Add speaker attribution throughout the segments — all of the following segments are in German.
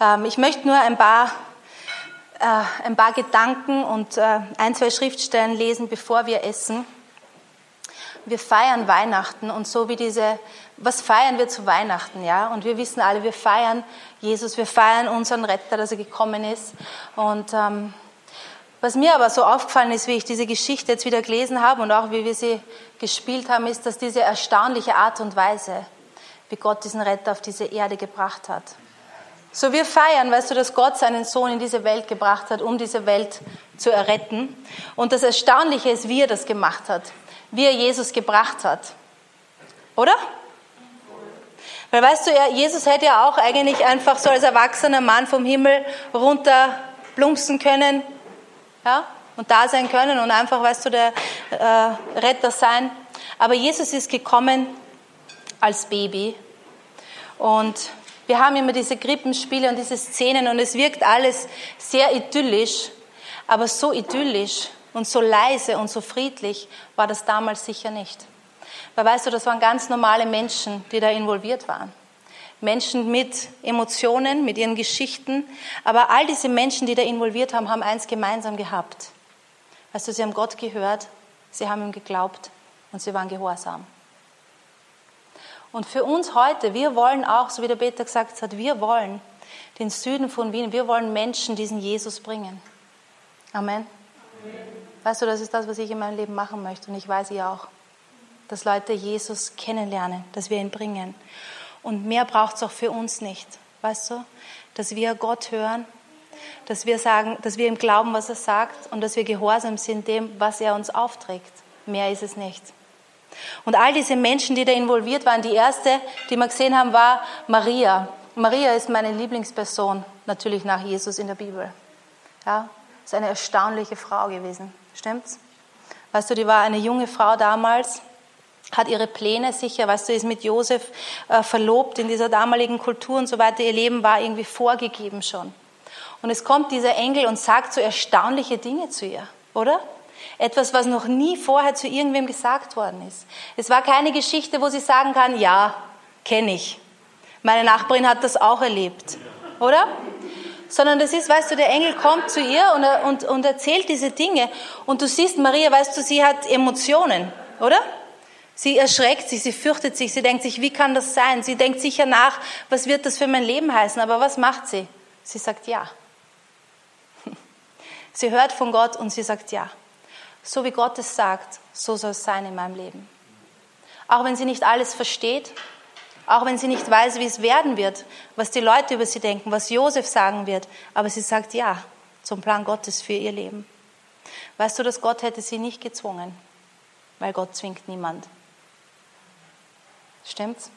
Speaker 1: Ähm, ich möchte nur ein paar, äh, ein paar Gedanken und äh, ein, zwei Schriftstellen lesen, bevor wir essen. Wir feiern Weihnachten und so wie diese, was feiern wir zu Weihnachten, ja? Und wir wissen alle, wir feiern Jesus, wir feiern unseren Retter, dass er gekommen ist. Und ähm, was mir aber so aufgefallen ist, wie ich diese Geschichte jetzt wieder gelesen habe und auch wie wir sie gespielt haben, ist, dass diese erstaunliche Art und Weise, wie Gott diesen Retter auf diese Erde gebracht hat. So wir feiern, weißt du, dass Gott seinen Sohn in diese Welt gebracht hat, um diese Welt zu erretten. Und das Erstaunliche ist, wie er das gemacht hat, wie er Jesus gebracht hat. Oder? Weil weißt du, Jesus hätte ja auch eigentlich einfach so als erwachsener Mann vom Himmel runter plumpsen können, ja, und da sein können und einfach, weißt du, der äh, Retter sein. Aber Jesus ist gekommen als Baby und wir haben immer diese Krippenspiele und diese Szenen und es wirkt alles sehr idyllisch, aber so idyllisch und so leise und so friedlich war das damals sicher nicht. Weil weißt du, das waren ganz normale Menschen, die da involviert waren. Menschen mit Emotionen, mit ihren Geschichten. Aber all diese Menschen, die da involviert haben, haben eins gemeinsam gehabt. Weißt du, sie haben Gott gehört, sie haben ihm geglaubt und sie waren gehorsam. Und für uns heute, wir wollen auch, so wie der Peter gesagt hat, wir wollen den Süden von Wien, wir wollen Menschen diesen Jesus bringen. Amen. Amen. Weißt du, das ist das, was ich in meinem Leben machen möchte und ich weiß ihr auch, dass Leute Jesus kennenlernen, dass wir ihn bringen. Und mehr braucht es auch für uns nicht, weißt du, dass wir Gott hören, dass wir sagen, dass wir ihm glauben, was er sagt und dass wir gehorsam sind dem, was er uns aufträgt. Mehr ist es nicht. Und all diese Menschen, die da involviert waren, die erste, die wir gesehen haben, war Maria. Maria ist meine Lieblingsperson, natürlich nach Jesus in der Bibel. Ja, ist eine erstaunliche Frau gewesen. Stimmt's? Weißt du, die war eine junge Frau damals, hat ihre Pläne sicher, weißt du, ist mit Josef äh, verlobt in dieser damaligen Kultur und so weiter. Ihr Leben war irgendwie vorgegeben schon. Und es kommt dieser Engel und sagt so erstaunliche Dinge zu ihr, oder? Etwas, was noch nie vorher zu irgendwem gesagt worden ist. Es war keine Geschichte, wo sie sagen kann, ja, kenne ich. Meine Nachbarin hat das auch erlebt. Oder? Sondern das ist, weißt du, der Engel kommt zu ihr und, und, und erzählt diese Dinge. Und du siehst, Maria, weißt du, sie hat Emotionen, oder? Sie erschreckt sich, sie fürchtet sich, sie denkt sich, wie kann das sein? Sie denkt sicher nach, was wird das für mein Leben heißen? Aber was macht sie? Sie sagt ja. Sie hört von Gott und sie sagt ja. So wie Gott es sagt, so soll es sein in meinem Leben. Auch wenn sie nicht alles versteht, auch wenn sie nicht weiß, wie es werden wird, was die Leute über sie denken, was Josef sagen wird, aber sie sagt ja zum Plan Gottes für ihr Leben. Weißt du, dass Gott hätte sie nicht gezwungen, weil Gott zwingt niemand. Stimmt's?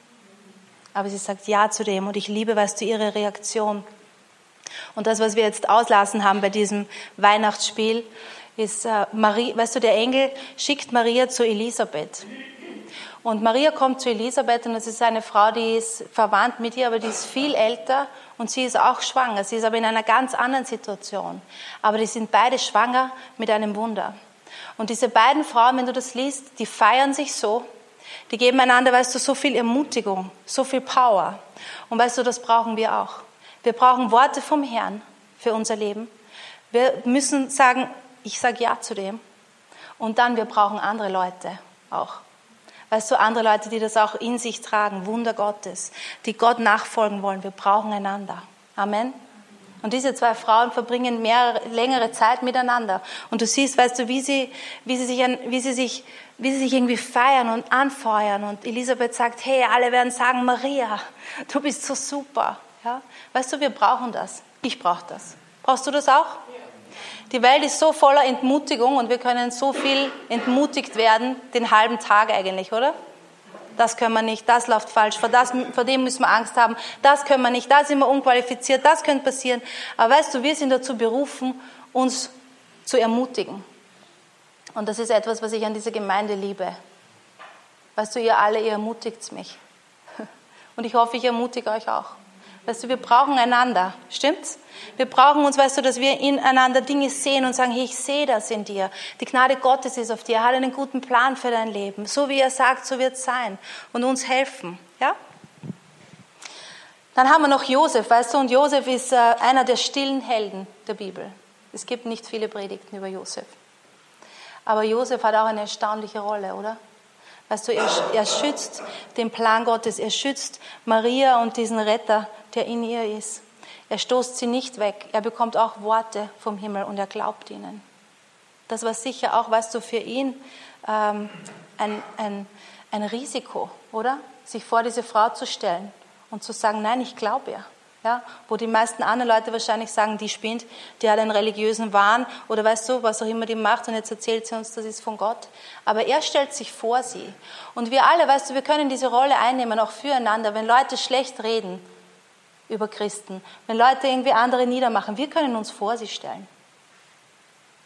Speaker 1: Aber sie sagt ja zu dem und ich liebe, weißt du, ihre Reaktion. Und das, was wir jetzt auslassen haben bei diesem Weihnachtsspiel, ist äh, Marie, weißt du, der Engel schickt Maria zu Elisabeth. Und Maria kommt zu Elisabeth und es ist eine Frau, die ist verwandt mit ihr, aber die ist viel älter und sie ist auch schwanger. Sie ist aber in einer ganz anderen Situation. Aber die sind beide schwanger mit einem Wunder. Und diese beiden Frauen, wenn du das liest, die feiern sich so, die geben einander, weißt du, so viel Ermutigung, so viel Power. Und weißt du, das brauchen wir auch. Wir brauchen Worte vom Herrn für unser Leben. Wir müssen sagen, ich sage ja zu dem. Und dann, wir brauchen andere Leute auch. Weißt du, andere Leute, die das auch in sich tragen, Wunder Gottes, die Gott nachfolgen wollen. Wir brauchen einander. Amen. Und diese zwei Frauen verbringen mehr, längere Zeit miteinander. Und du siehst, weißt du, wie sie, wie sie sich, wie sie sich, wie sie sich irgendwie feiern und anfeuern. Und Elisabeth sagt, hey, alle werden sagen, Maria, du bist so super. Ja? Weißt du, wir brauchen das. Ich brauche das. Brauchst du das auch? Die Welt ist so voller Entmutigung und wir können so viel entmutigt werden, den halben Tag eigentlich, oder? Das können wir nicht, das läuft falsch, vor, das, vor dem müssen wir Angst haben, das können wir nicht, da sind wir unqualifiziert, das könnte passieren. Aber weißt du, wir sind dazu berufen, uns zu ermutigen. Und das ist etwas, was ich an dieser Gemeinde liebe. Weißt du, ihr alle, ihr ermutigt mich. Und ich hoffe, ich ermutige euch auch. Weißt du, wir brauchen einander, stimmt's? Wir brauchen uns, weißt du, dass wir ineinander Dinge sehen und sagen, hey, ich sehe das in dir. Die Gnade Gottes ist auf dir. Er hat einen guten Plan für dein Leben. So wie er sagt, so wird es sein. Und uns helfen, ja? Dann haben wir noch Josef, weißt du, und Josef ist äh, einer der stillen Helden der Bibel. Es gibt nicht viele Predigten über Josef. Aber Josef hat auch eine erstaunliche Rolle, oder? Weißt du, er, er schützt den Plan Gottes, er schützt Maria und diesen Retter, der in ihr ist. Er stoßt sie nicht weg, er bekommt auch Worte vom Himmel und er glaubt ihnen. Das war sicher auch, weißt du, für ihn ähm, ein, ein, ein Risiko, oder? Sich vor diese Frau zu stellen und zu sagen, nein, ich glaube ihr. Ja, wo die meisten anderen Leute wahrscheinlich sagen, die spinnt, die hat einen religiösen Wahn oder weißt du, was auch immer die macht und jetzt erzählt sie uns, das ist von Gott. Aber er stellt sich vor sie. Und wir alle, weißt du, wir können diese Rolle einnehmen, auch füreinander. Wenn Leute schlecht reden über Christen, wenn Leute irgendwie andere niedermachen, wir können uns vor sie stellen.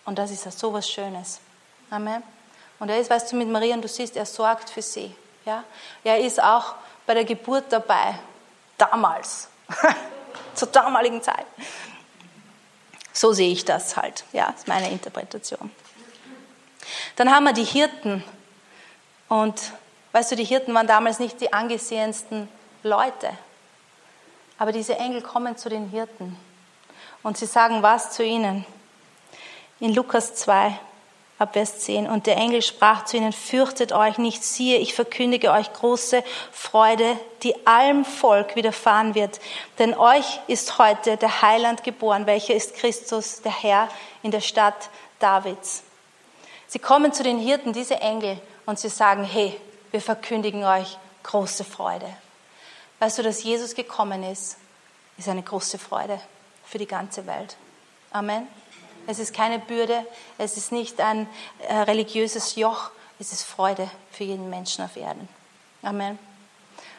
Speaker 1: Und das ist so was Schönes. Amen. Und er ist, weißt du, mit Maria und du siehst, er sorgt für sie. Ja? Er ist auch bei der Geburt dabei. Damals. Zur damaligen Zeit. So sehe ich das halt. Ja, ist meine Interpretation. Dann haben wir die Hirten. Und weißt du, die Hirten waren damals nicht die angesehensten Leute. Aber diese Engel kommen zu den Hirten. Und sie sagen was zu ihnen? In Lukas 2, ab Vers 10. Und der Engel sprach zu ihnen, fürchtet euch nicht, siehe, ich verkündige euch große Freude, die allem Volk widerfahren wird. Denn euch ist heute der Heiland geboren, welcher ist Christus, der Herr, in der Stadt Davids. Sie kommen zu den Hirten, diese Engel, und sie sagen, hey, wir verkündigen euch große Freude. Weißt du, dass Jesus gekommen ist, ist eine große Freude für die ganze Welt. Amen. Es ist keine Bürde, es ist nicht ein äh, religiöses Joch, es ist Freude für jeden Menschen auf Erden. Amen.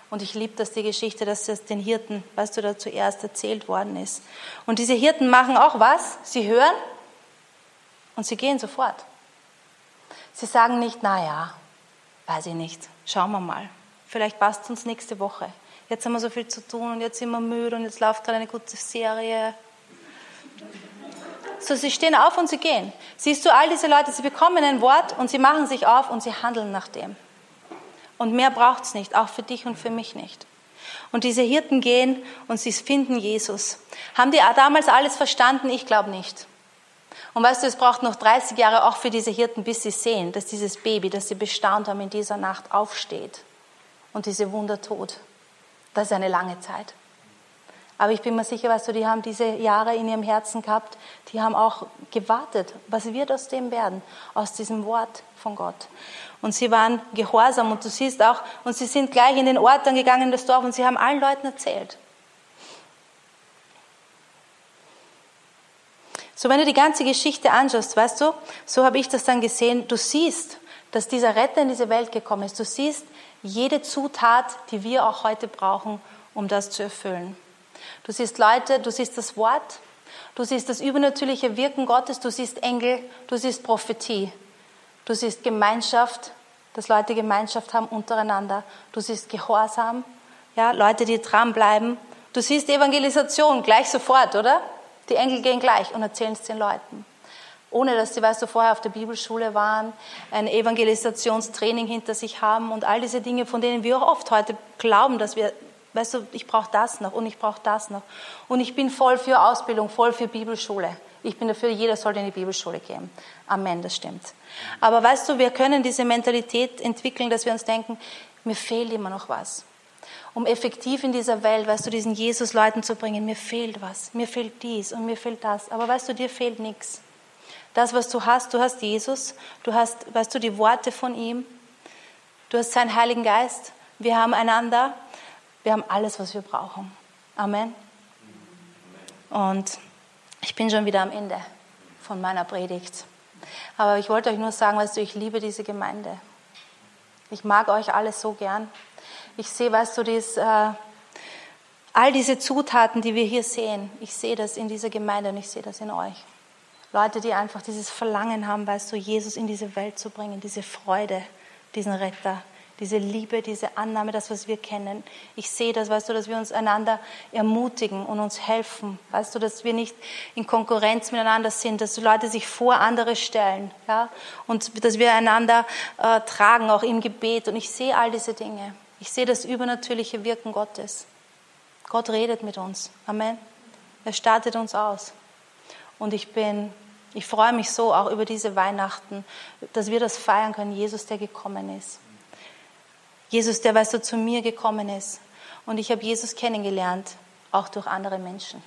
Speaker 1: Und ich liebe das, die Geschichte, dass das den Hirten, weißt du, da zuerst erzählt worden ist. Und diese Hirten machen auch was? Sie hören und sie gehen sofort. Sie sagen nicht, naja, weiß ich nicht, schauen wir mal. Vielleicht passt uns nächste Woche. Jetzt haben wir so viel zu tun und jetzt sind wir müde und jetzt läuft gerade eine gute Serie. So, sie stehen auf und sie gehen. Siehst du, all diese Leute, sie bekommen ein Wort und sie machen sich auf und sie handeln nach dem. Und mehr braucht es nicht, auch für dich und für mich nicht. Und diese Hirten gehen und sie finden Jesus. Haben die damals alles verstanden? Ich glaube nicht. Und weißt du, es braucht noch 30 Jahre auch für diese Hirten, bis sie sehen, dass dieses Baby, das sie bestaunt haben, in dieser Nacht aufsteht und diese Wunder tut. Das ist eine lange Zeit. Aber ich bin mir sicher, weißt du, die haben diese Jahre in ihrem Herzen gehabt, die haben auch gewartet, was wird aus dem werden, aus diesem Wort von Gott. Und sie waren gehorsam und du siehst auch, und sie sind gleich in den Ort dann gegangen, in das Dorf, und sie haben allen Leuten erzählt. So, wenn du die ganze Geschichte anschaust, weißt du, so habe ich das dann gesehen, du siehst, dass dieser Retter in diese Welt gekommen ist. Du siehst jede Zutat, die wir auch heute brauchen, um das zu erfüllen. Du siehst Leute, du siehst das Wort, du siehst das übernatürliche Wirken Gottes, du siehst Engel, du siehst Prophetie, du siehst Gemeinschaft, dass Leute Gemeinschaft haben untereinander, du siehst Gehorsam, ja, Leute, die dranbleiben, du siehst Evangelisation gleich sofort, oder? Die Engel gehen gleich und erzählen es den Leuten. Ohne dass sie, weißt du, vorher auf der Bibelschule waren, ein Evangelisationstraining hinter sich haben und all diese Dinge, von denen wir auch oft heute glauben, dass wir Weißt du, ich brauche das noch und ich brauche das noch. Und ich bin voll für Ausbildung, voll für Bibelschule. Ich bin dafür, jeder sollte in die Bibelschule gehen. Amen, das stimmt. Aber weißt du, wir können diese Mentalität entwickeln, dass wir uns denken, mir fehlt immer noch was. Um effektiv in dieser Welt, weißt du, diesen Jesus Leuten zu bringen, mir fehlt was, mir fehlt dies und mir fehlt das. Aber weißt du, dir fehlt nichts. Das, was du hast, du hast Jesus, du hast, weißt du, die Worte von ihm, du hast seinen Heiligen Geist, wir haben einander wir haben alles, was wir brauchen. Amen. Und ich bin schon wieder am Ende von meiner Predigt. Aber ich wollte euch nur sagen, weißt du, ich liebe diese Gemeinde. Ich mag euch alle so gern. Ich sehe, weißt du, dies, äh, all diese Zutaten, die wir hier sehen, ich sehe das in dieser Gemeinde und ich sehe das in euch. Leute, die einfach dieses Verlangen haben, weißt du, Jesus in diese Welt zu bringen, diese Freude, diesen Retter, diese Liebe, diese Annahme, das, was wir kennen. Ich sehe das, weißt du, dass wir uns einander ermutigen und uns helfen. Weißt du, dass wir nicht in Konkurrenz miteinander sind, dass Leute sich vor andere stellen, ja, und dass wir einander äh, tragen, auch im Gebet. Und ich sehe all diese Dinge. Ich sehe das übernatürliche Wirken Gottes. Gott redet mit uns. Amen. Er startet uns aus. Und ich bin, ich freue mich so auch über diese Weihnachten, dass wir das feiern können. Jesus, der gekommen ist. Jesus, der, weißt du, zu mir gekommen ist. Und ich habe Jesus kennengelernt, auch durch andere Menschen.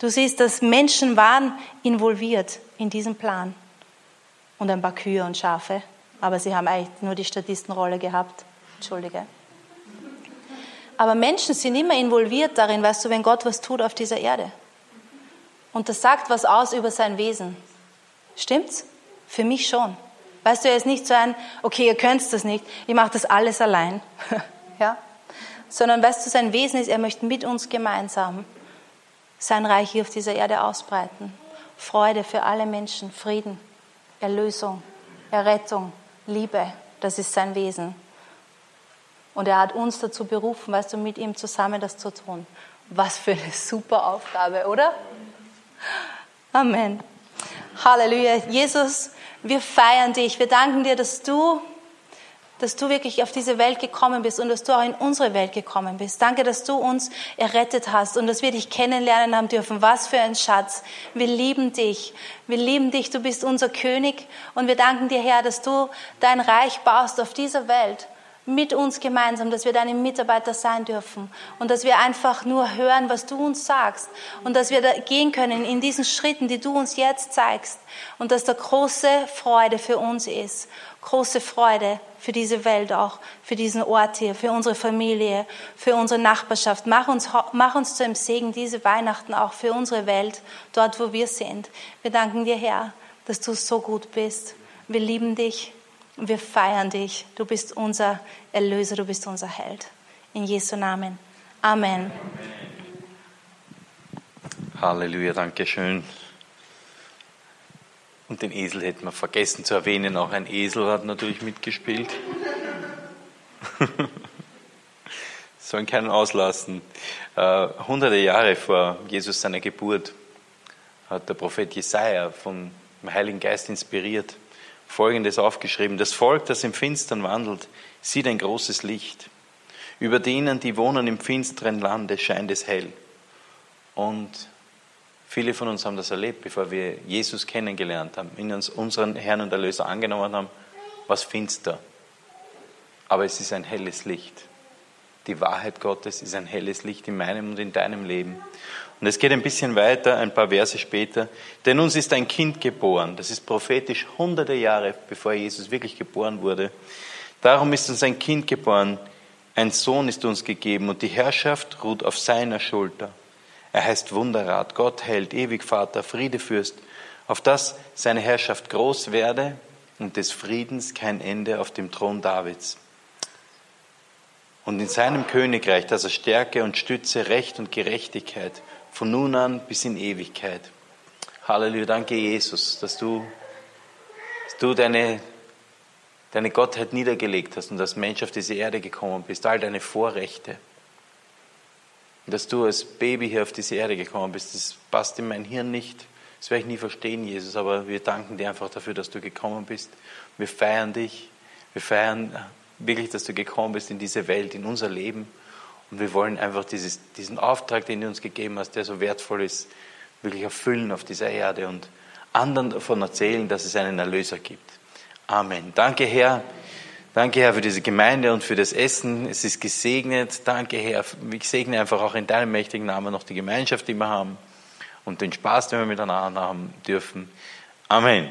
Speaker 1: Du siehst, dass Menschen waren involviert in diesen Plan. Und ein paar Kühe und Schafe. Aber sie haben eigentlich nur die Statistenrolle gehabt. Entschuldige. Aber Menschen sind immer involviert darin, weißt du, wenn Gott was tut auf dieser Erde. Und das sagt was aus über sein Wesen. Stimmt's? Für mich schon. Weißt du, er ist nicht so ein, okay, ihr könnt das nicht, ich mache das alles allein. ja? Sondern weißt du, sein Wesen ist, er möchte mit uns gemeinsam sein Reich hier auf dieser Erde ausbreiten. Freude für alle Menschen, Frieden, Erlösung, Errettung, Liebe, das ist sein Wesen. Und er hat uns dazu berufen, weißt du, mit ihm zusammen das zu tun. Was für eine super Aufgabe, oder? Amen. Halleluja. Jesus, wir feiern dich. Wir danken dir, dass du dass du wirklich auf diese Welt gekommen bist und dass du auch in unsere Welt gekommen bist. Danke, dass du uns errettet hast und dass wir dich kennenlernen haben dürfen. Was für ein Schatz. Wir lieben dich. Wir lieben dich. Du bist unser König und wir danken dir, Herr, dass du dein Reich baust auf dieser Welt mit uns gemeinsam, dass wir deine Mitarbeiter sein dürfen und dass wir einfach nur hören, was du uns sagst und dass wir da gehen können in diesen Schritten, die du uns jetzt zeigst und dass da große Freude für uns ist, große Freude für diese Welt auch, für diesen Ort hier, für unsere Familie, für unsere Nachbarschaft. Mach uns, mach uns zu einem Segen diese Weihnachten auch für unsere Welt, dort wo wir sind. Wir danken dir, Herr, dass du so gut bist. Wir lieben dich. Und wir feiern dich. Du bist unser Erlöser, du bist unser Held. In Jesu Namen. Amen.
Speaker 2: Halleluja, danke schön. Und den Esel hätten wir vergessen zu erwähnen. Auch ein Esel hat natürlich mitgespielt. Sollen keinen auslassen. Äh, hunderte Jahre vor Jesus seiner Geburt hat der Prophet Jesaja vom Heiligen Geist inspiriert Folgendes aufgeschrieben. Das Volk, das im Finstern wandelt, sieht ein großes Licht. Über denen, die wohnen im finsteren Lande, scheint es hell. Und viele von uns haben das erlebt, bevor wir Jesus kennengelernt haben, in uns unseren Herrn und Erlöser angenommen haben, was finster. Aber es ist ein helles Licht. Die Wahrheit Gottes ist ein helles Licht in meinem und in deinem Leben. Und es geht ein bisschen weiter, ein paar Verse später. Denn uns ist ein Kind geboren. Das ist prophetisch hunderte Jahre, bevor Jesus wirklich geboren wurde. Darum ist uns ein Kind geboren. Ein Sohn ist uns gegeben und die Herrschaft ruht auf seiner Schulter. Er heißt Wunderrat, Gott hält, ewig Vater, Friedefürst, auf dass seine Herrschaft groß werde und des Friedens kein Ende auf dem Thron Davids. Und in seinem Königreich, dass er Stärke und Stütze, Recht und Gerechtigkeit von nun an bis in Ewigkeit. Halleluja, danke Jesus, dass du, dass du deine, deine Gottheit niedergelegt hast und als Mensch auf diese Erde gekommen bist, all deine Vorrechte. Und dass du als Baby hier auf diese Erde gekommen bist, das passt in mein Hirn nicht. Das werde ich nie verstehen, Jesus, aber wir danken dir einfach dafür, dass du gekommen bist. Wir feiern dich. Wir feiern wirklich, dass du gekommen bist in diese Welt, in unser Leben. Und wir wollen einfach dieses, diesen Auftrag, den du uns gegeben hast, der so wertvoll ist, wirklich erfüllen auf dieser Erde und anderen davon erzählen, dass es einen Erlöser gibt. Amen. Danke, Herr. Danke, Herr, für diese Gemeinde und für das Essen. Es ist gesegnet. Danke, Herr. Ich segne einfach auch in deinem mächtigen Namen noch die Gemeinschaft, die wir haben und den Spaß, den wir miteinander haben dürfen. Amen.